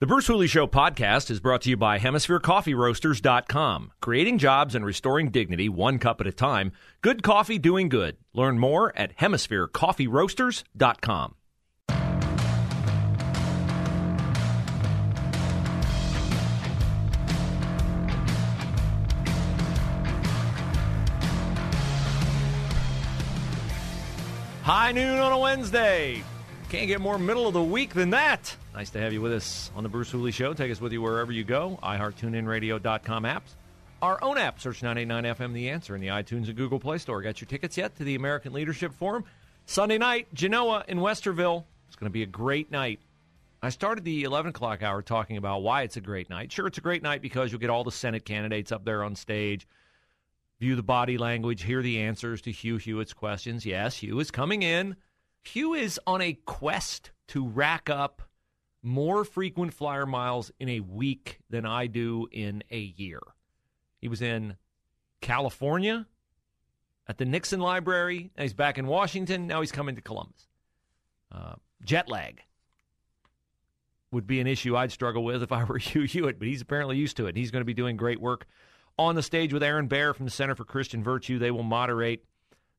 The Bruce Hooley Show podcast is brought to you by HemisphereCoffeeRoasters.com. Creating jobs and restoring dignity one cup at a time. Good coffee doing good. Learn more at HemisphereCoffeeRoasters.com. High noon on a Wednesday. Can't get more middle of the week than that. Nice to have you with us on the Bruce Hooley Show. Take us with you wherever you go. iHeart, TuneIn, apps. Our own app, search 989 FM The Answer in the iTunes and Google Play Store. Got your tickets yet to the American Leadership Forum? Sunday night, Genoa in Westerville. It's going to be a great night. I started the 11 o'clock hour talking about why it's a great night. Sure, it's a great night because you'll get all the Senate candidates up there on stage, view the body language, hear the answers to Hugh Hewitt's questions. Yes, Hugh is coming in Hugh is on a quest to rack up more frequent flyer miles in a week than I do in a year. He was in California at the Nixon Library. Now he's back in Washington. Now he's coming to Columbus. Uh, jet lag would be an issue I'd struggle with if I were Hugh Hewitt, but he's apparently used to it. He's going to be doing great work on the stage with Aaron Baer from the Center for Christian Virtue. They will moderate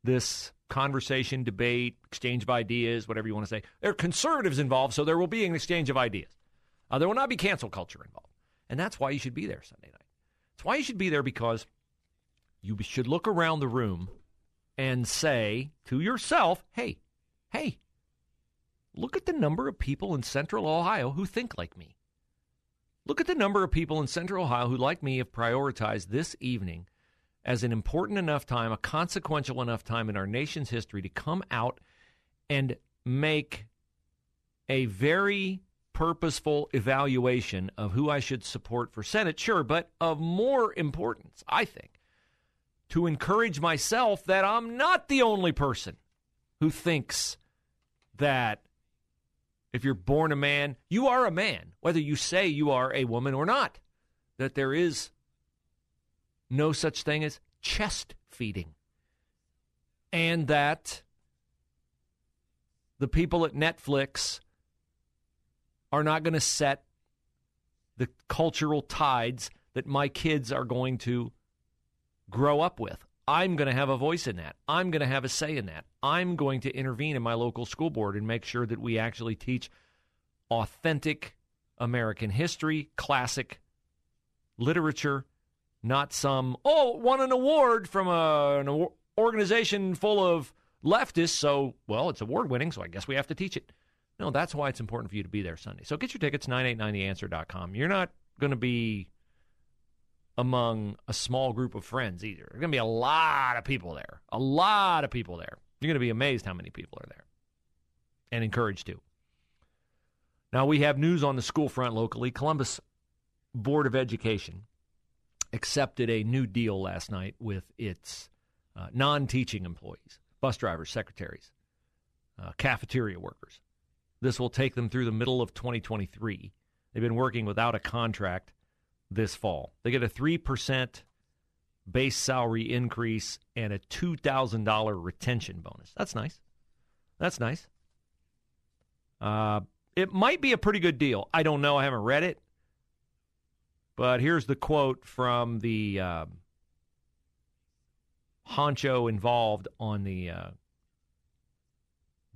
this conversation, debate, exchange of ideas, whatever you want to say. There are conservatives involved, so there will be an exchange of ideas. Uh, there will not be cancel culture involved. And that's why you should be there Sunday night. That's why you should be there because you should look around the room and say to yourself, hey, hey, look at the number of people in central Ohio who think like me. Look at the number of people in central Ohio who, like me, have prioritized this evening as an important enough time, a consequential enough time in our nation's history to come out and make a very purposeful evaluation of who I should support for Senate, sure, but of more importance, I think, to encourage myself that I'm not the only person who thinks that if you're born a man, you are a man, whether you say you are a woman or not, that there is no such thing as chest feeding. And that the people at Netflix are not going to set the cultural tides that my kids are going to grow up with. I'm going to have a voice in that. I'm going to have a say in that. I'm going to intervene in my local school board and make sure that we actually teach authentic American history, classic literature, not some oh won an award from a, an organization full of leftists. So well, it's award winning, so I guess we have to teach it. No, that's why it's important for you to be there Sunday. So get your tickets 989theanswer.com. You're not going to be among a small group of friends either. There's going to be a lot of people there. A lot of people there. You're going to be amazed how many people are there and encouraged to. Now, we have news on the school front locally. Columbus Board of Education accepted a new deal last night with its uh, non teaching employees, bus drivers, secretaries, uh, cafeteria workers. This will take them through the middle of 2023. They've been working without a contract this fall. They get a 3% base salary increase and a $2,000 retention bonus. That's nice. That's nice. Uh, it might be a pretty good deal. I don't know. I haven't read it. But here's the quote from the uh, honcho involved on the uh,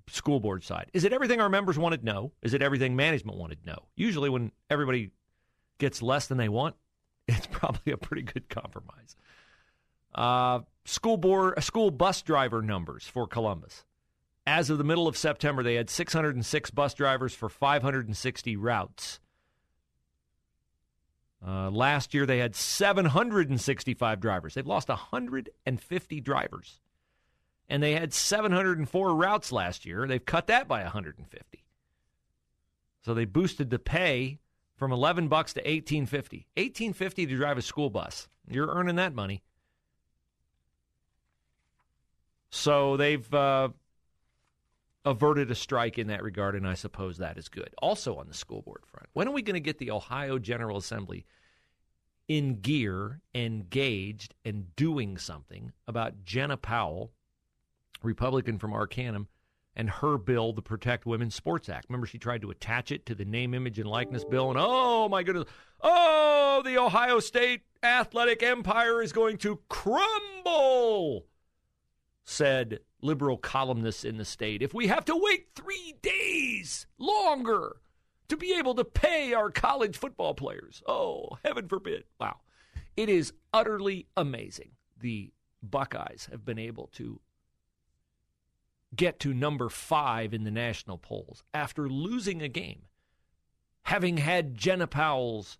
school board side. Is it everything our members wanted? No. Is it everything management wanted? No. Usually, when everybody gets less than they want, it's probably a pretty good compromise. Uh, school board, school bus driver numbers for Columbus. As of the middle of September, they had 606 bus drivers for 560 routes. Uh, last year, they had 765 drivers. They've lost 150 drivers. And they had 704 routes last year. They've cut that by 150. So they boosted the pay from 11 bucks to 1850. 1850 to drive a school bus. You're earning that money. So they've uh, averted a strike in that regard, and I suppose that is good. Also on the school board front, when are we going to get the Ohio General Assembly in gear, engaged, and doing something about Jena Powell, Republican from Arcanum, and her bill, the Protect Women's Sports Act. Remember, she tried to attach it to the name, image, and likeness bill, and oh my goodness, oh, the Ohio State athletic empire is going to crumble, said liberal columnists in the state. If we have to wait three days longer to be able to pay our college football players, oh, heaven forbid. Wow. It is utterly amazing. The Buckeyes have been able to get to number five in the national polls after losing a game, having had Jena Powell's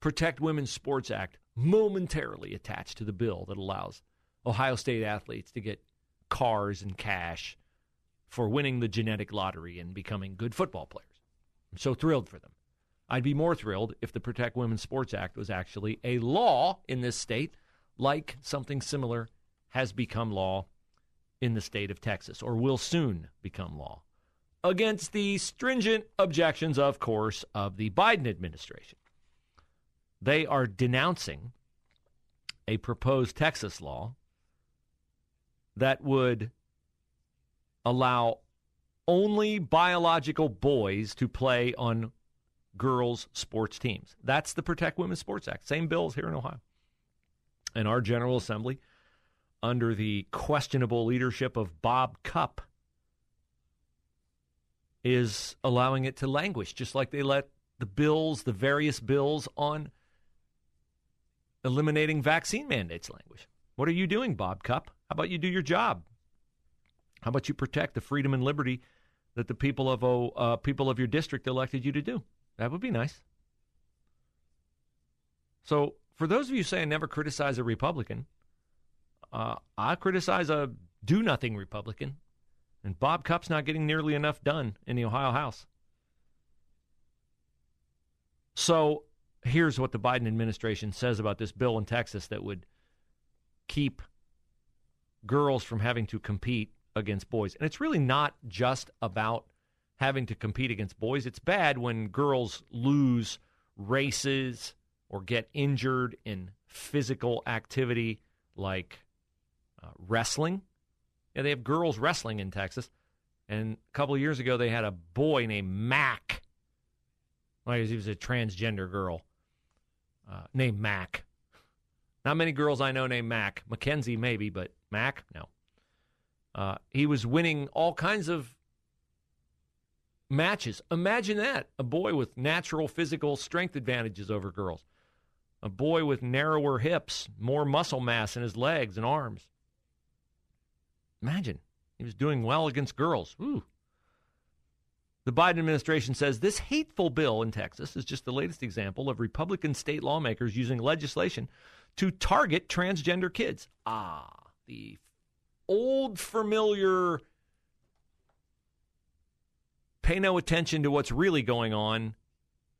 Protect Women's Sports Act momentarily attached to the bill that allows Ohio State athletes to get cars and cash for winning the genetic lottery and becoming good football players. I'm so thrilled for them. I'd be more thrilled if the Protect Women's Sports Act was actually a law in this state, like something similar has become law in the state of Texas, or will soon become law, against the stringent objections, of course, of the Biden administration. They are denouncing a proposed Texas law that would allow only biological boys to play on girls' sports teams. That's the Protect Women's Sports Act. Same bills here in Ohio. And our General Assembly under the questionable leadership of Bob Cupp is allowing it to languish, just like they let the bills, the various bills on eliminating vaccine mandates languish. What are you doing, Bob Cupp? How about you do your job? How about you protect the freedom and liberty that the people of uh, people of your district elected you to do? That would be nice. So, for those of you saying never criticize a Republican, uh, I criticize a do nothing Republican, and Bob Cupp's not getting nearly enough done in the Ohio House. So here's what the Biden administration says about this bill in Texas that would keep girls from having to compete against boys. And it's really not just about having to compete against boys. It's bad when girls lose races or get injured in physical activity like uh, wrestling. Yeah, they have girls wrestling in Texas. And a couple of years ago, they had a boy named Mac. Well, he was a transgender girl uh, named Mac. Not many girls I know named Mac. Mackenzie, maybe, but Mac, no. Uh, he was winning all kinds of matches. Imagine that. A boy with natural physical strength advantages over girls. A boy with narrower hips, more muscle mass in his legs and arms. Imagine. He was doing well against girls. Ooh. The Biden administration says this hateful bill in Texas is just the latest example of Republican state lawmakers using legislation to target transgender kids. Ah, the old familiar pay no attention to what's really going on,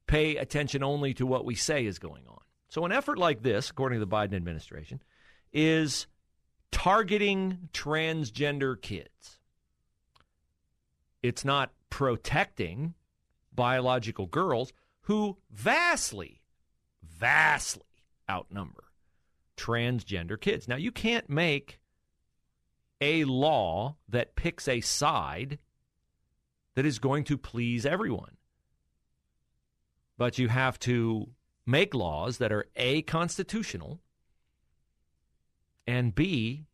pay attention only to what we say is going on. So, an effort like this, according to the Biden administration, is targeting transgender kids. It's not protecting biological girls who vastly, vastly outnumber transgender kids. Now, you can't make a law that picks a side that is going to please everyone. But you have to make laws that are A, constitutional, and B,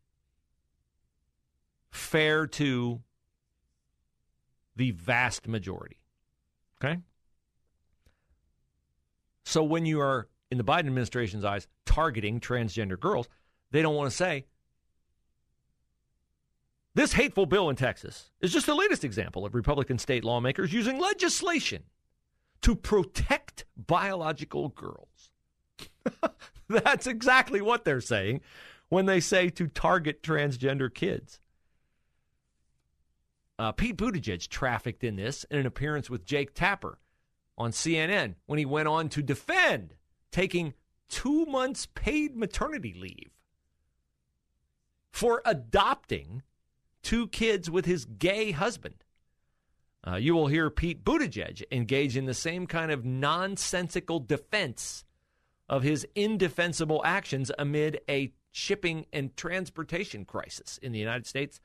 fair to the vast majority. Okay? So when you are, in the Biden administration's eyes, targeting transgender girls, they don't want to say, this hateful bill in Texas is just the latest example of Republican state lawmakers using legislation to protect biological girls. That's exactly what they're saying when they say to target transgender kids. Uh, Pete Buttigieg trafficked in this in an appearance with Jake Tapper on CNN when he went on to defend taking two months paid maternity leave for adopting two kids with his gay husband. Uh, you will hear Pete Buttigieg engage in the same kind of nonsensical defense of his indefensible actions amid a shipping and transportation crisis in the United States.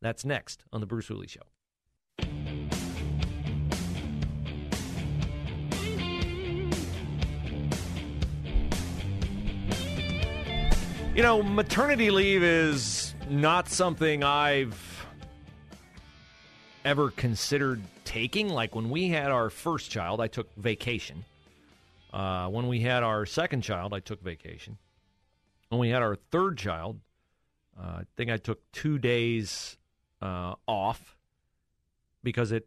That's next on The Bruce Hooley Show. You know, maternity leave is not something I've ever considered taking. Like when we had our first child, I took vacation. Uh, when we had our second child, I took vacation. When we had our third child, uh, I think I took two days uh, off because it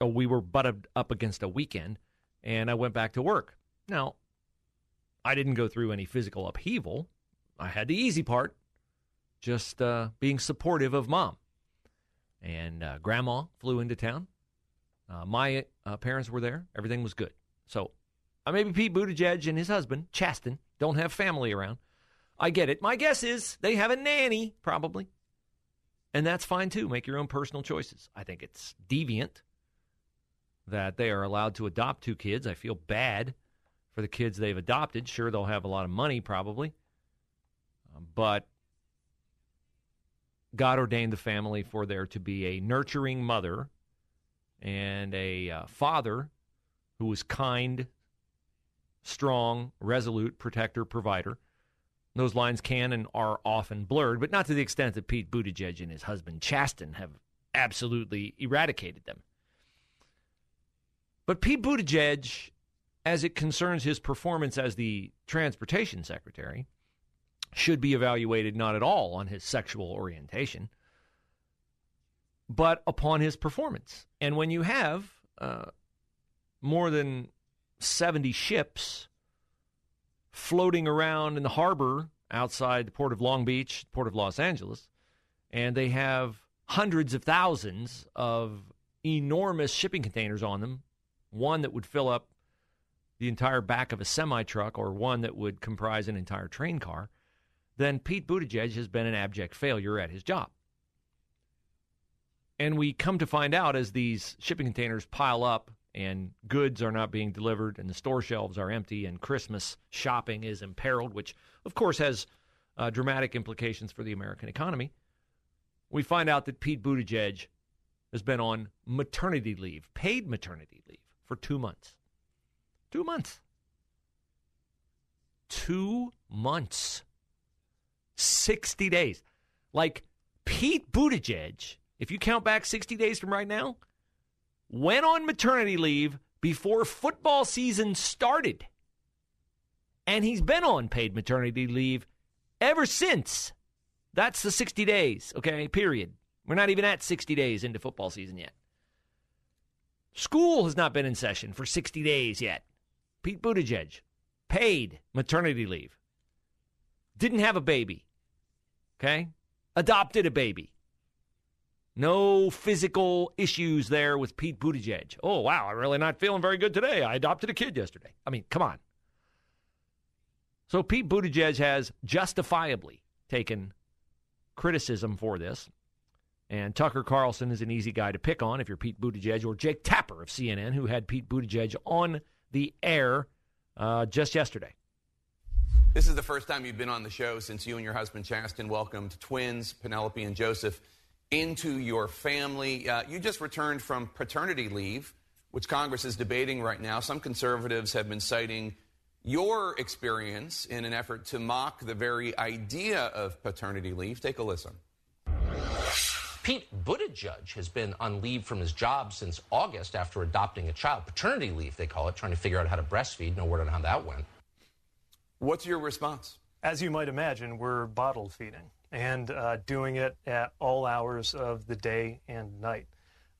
oh, we were butted up against a weekend, and I went back to work. Now, I didn't go through any physical upheaval. I had the easy part, just uh, being supportive of mom. And uh, grandma flew into town. Uh, my uh, parents were there. Everything was good. So uh, maybe Pete Buttigieg and his husband, Chasten, don't have family around. I get it. My guess is they have a nanny, probably. And that's fine too. Make your own personal choices. I think it's deviant that they are allowed to adopt two kids. I feel bad for the kids they've adopted. Sure, they'll have a lot of money, probably. But God ordained the family for there to be a nurturing mother and a uh, father who was kind, strong, resolute, protector, provider. Those lines can and are often blurred, but not to the extent that Pete Buttigieg and his husband Chasten have absolutely eradicated them. But Pete Buttigieg, as it concerns his performance as the transportation secretary, should be evaluated not at all on his sexual orientation, but upon his performance. And when you have uh, more than 70 ships floating around in the harbor outside the port of Long Beach, port of Los Angeles, and they have hundreds of thousands of enormous shipping containers on them, one that would fill up the entire back of a semi truck or one that would comprise an entire train car then Pete Buttigieg has been an abject failure at his job. And we come to find out as these shipping containers pile up and goods are not being delivered and the store shelves are empty and Christmas shopping is imperiled, which of course has uh, dramatic implications for the American economy. We find out that Pete Buttigieg has been on maternity leave, paid maternity leave, for two months. Two months. Two months. 60 days. Like Pete Buttigieg, if you count back 60 days from right now, went on maternity leave before football season started. And he's been on paid maternity leave ever since. That's the 60 days, okay? Period. We're not even at 60 days into football season yet. School has not been in session for 60 days yet. Pete Buttigieg, paid maternity leave. Didn't have a baby. Okay? Adopted a baby. No physical issues there with Pete Buttigieg. Oh, wow, I'm really not feeling very good today. I adopted a kid yesterday. I mean, come on. So Pete Buttigieg has justifiably taken criticism for this. And Tucker Carlson is an easy guy to pick on if you're Pete Buttigieg or Jake Tapper of CNN, who had Pete Buttigieg on the air uh, just yesterday. This is the first time you've been on the show since you and your husband Chasten welcomed twins, Penelope and Joseph, into your family. Uh, you just returned from paternity leave, which Congress is debating right now. Some conservatives have been citing your experience in an effort to mock the very idea of paternity leave. Take a listen. Pete Buttigieg has been on leave from his job since August after adopting a child. Paternity leave, they call it, trying to figure out how to breastfeed. No word on how that went. What's your response? As you might imagine, we're bottle feeding and uh, doing it at all hours of the day and night.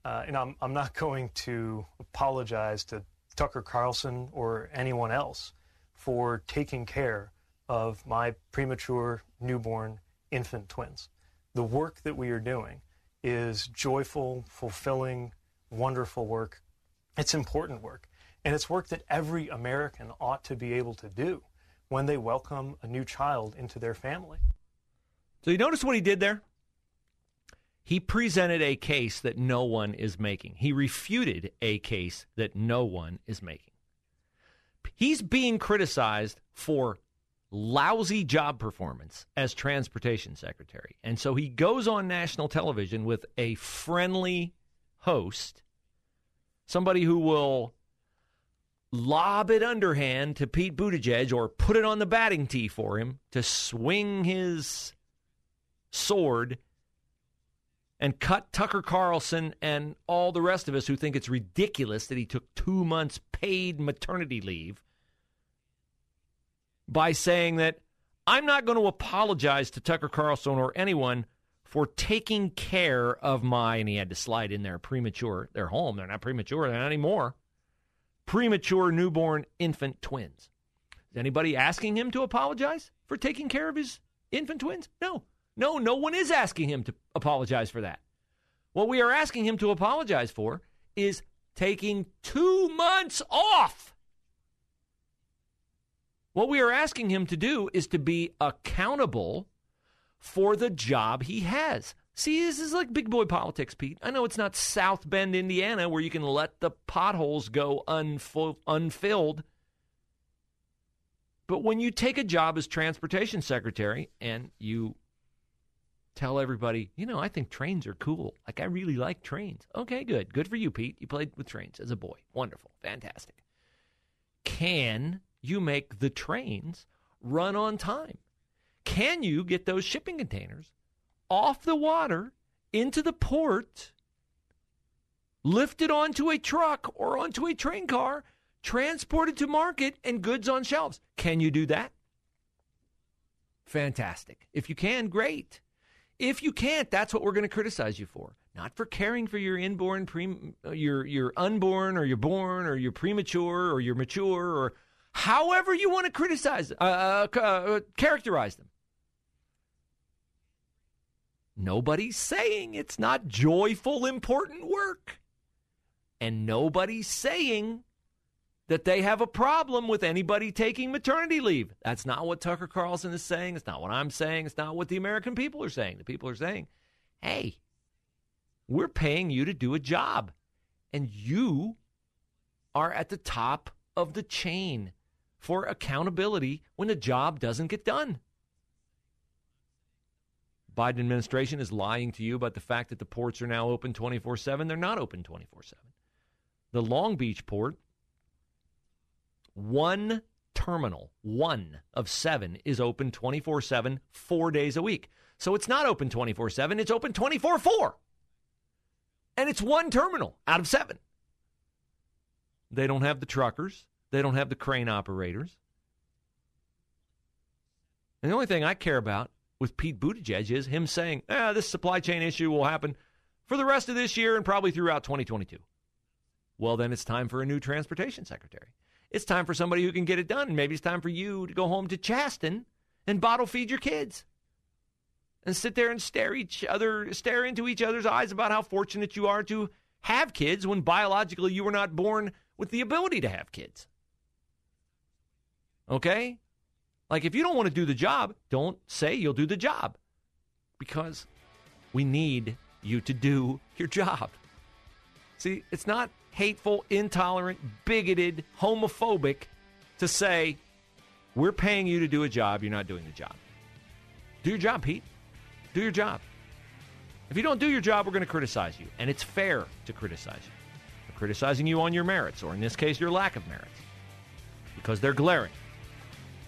Uh, and I'm, I'm not going to apologize to Tucker Carlson or anyone else for taking care of my premature newborn infant twins. The work that we are doing is joyful, fulfilling, wonderful work. It's important work. And it's work that every American ought to be able to do when they welcome a new child into their family. So you notice what he did there? He presented a case that no one is making. He refuted a case that no one is making. He's being criticized for lousy job performance as transportation secretary. And so he goes on national television with a friendly host, somebody who will lob it underhand to Pete Buttigieg or put it on the batting tee for him to swing his sword and cut Tucker Carlson and all the rest of us who think it's ridiculous that he took two months paid maternity leave by saying that I'm not going to apologize to Tucker Carlson or anyone for taking care of my, and he had to slide in there premature. They're home. They're not premature. They're not anymore. Premature newborn infant twins. Is anybody asking him to apologize for taking care of his infant twins? No. No, no one is asking him to apologize for that. What we are asking him to apologize for is taking two months off. What we are asking him to do is to be accountable for the job he has. See, this is like big boy politics, Pete. I know it's not South Bend, Indiana, where you can let the potholes go unfilled. But when you take a job as transportation secretary and you tell everybody, you know, I think trains are cool. Like, I really like trains. Okay, good. Good for you, Pete. You played with trains as a boy. Wonderful. Fantastic. Can you make the trains run on time? Can you get those shipping containers off the water into the port, lifted onto a truck or onto a train car, transported to market, and goods on shelves? Can you do that? Fantastic. If you can, great. If you can't, that's what we're going to criticize you for. Not for caring for your inborn, pre, your your unborn, or your born, or your premature, or your mature, or however you want to criticize, uh, uh, uh, characterize them. Nobody's saying it's not joyful, important work, and nobody's saying that they have a problem with anybody taking maternity leave. That's not what Tucker Carlson is saying. It's not what I'm saying. It's not what the American people are saying. The people are saying, hey, we're paying you to do a job, and you are at the top of the chain for accountability when the job doesn't get done. Biden administration is lying to you about the fact that the ports are now open 24/7. They're not open 24/7. The Long Beach port one terminal, one of seven, is open 24 7, four days a week. So it's not open 24 7, it's open 24 4. And it's one terminal out of seven. They don't have the truckers, they don't have the crane operators. And the only thing I care about with Pete Buttigieg is him saying, ah, this supply chain issue will happen for the rest of this year and probably throughout 2022. Well, then it's time for a new transportation secretary. It's time for somebody who can get it done. Maybe it's time for you to go home to Chasten and bottle feed your kids and sit there and stare each other stare into each other's eyes about how fortunate you are to have kids when biologically you were not born with the ability to have kids. Okay? Like if you don't want to do the job, don't say you'll do the job. Because we need you to do your job. See, it's not hateful, intolerant, bigoted, homophobic to say, we're paying you to do a job, you're not doing the job. Do your job, Pete. Do your job. If you don't do your job, we're going to criticize you. And it's fair to criticize you. We're criticizing you on your merits, or in this case, your lack of merits. Because they're glaring.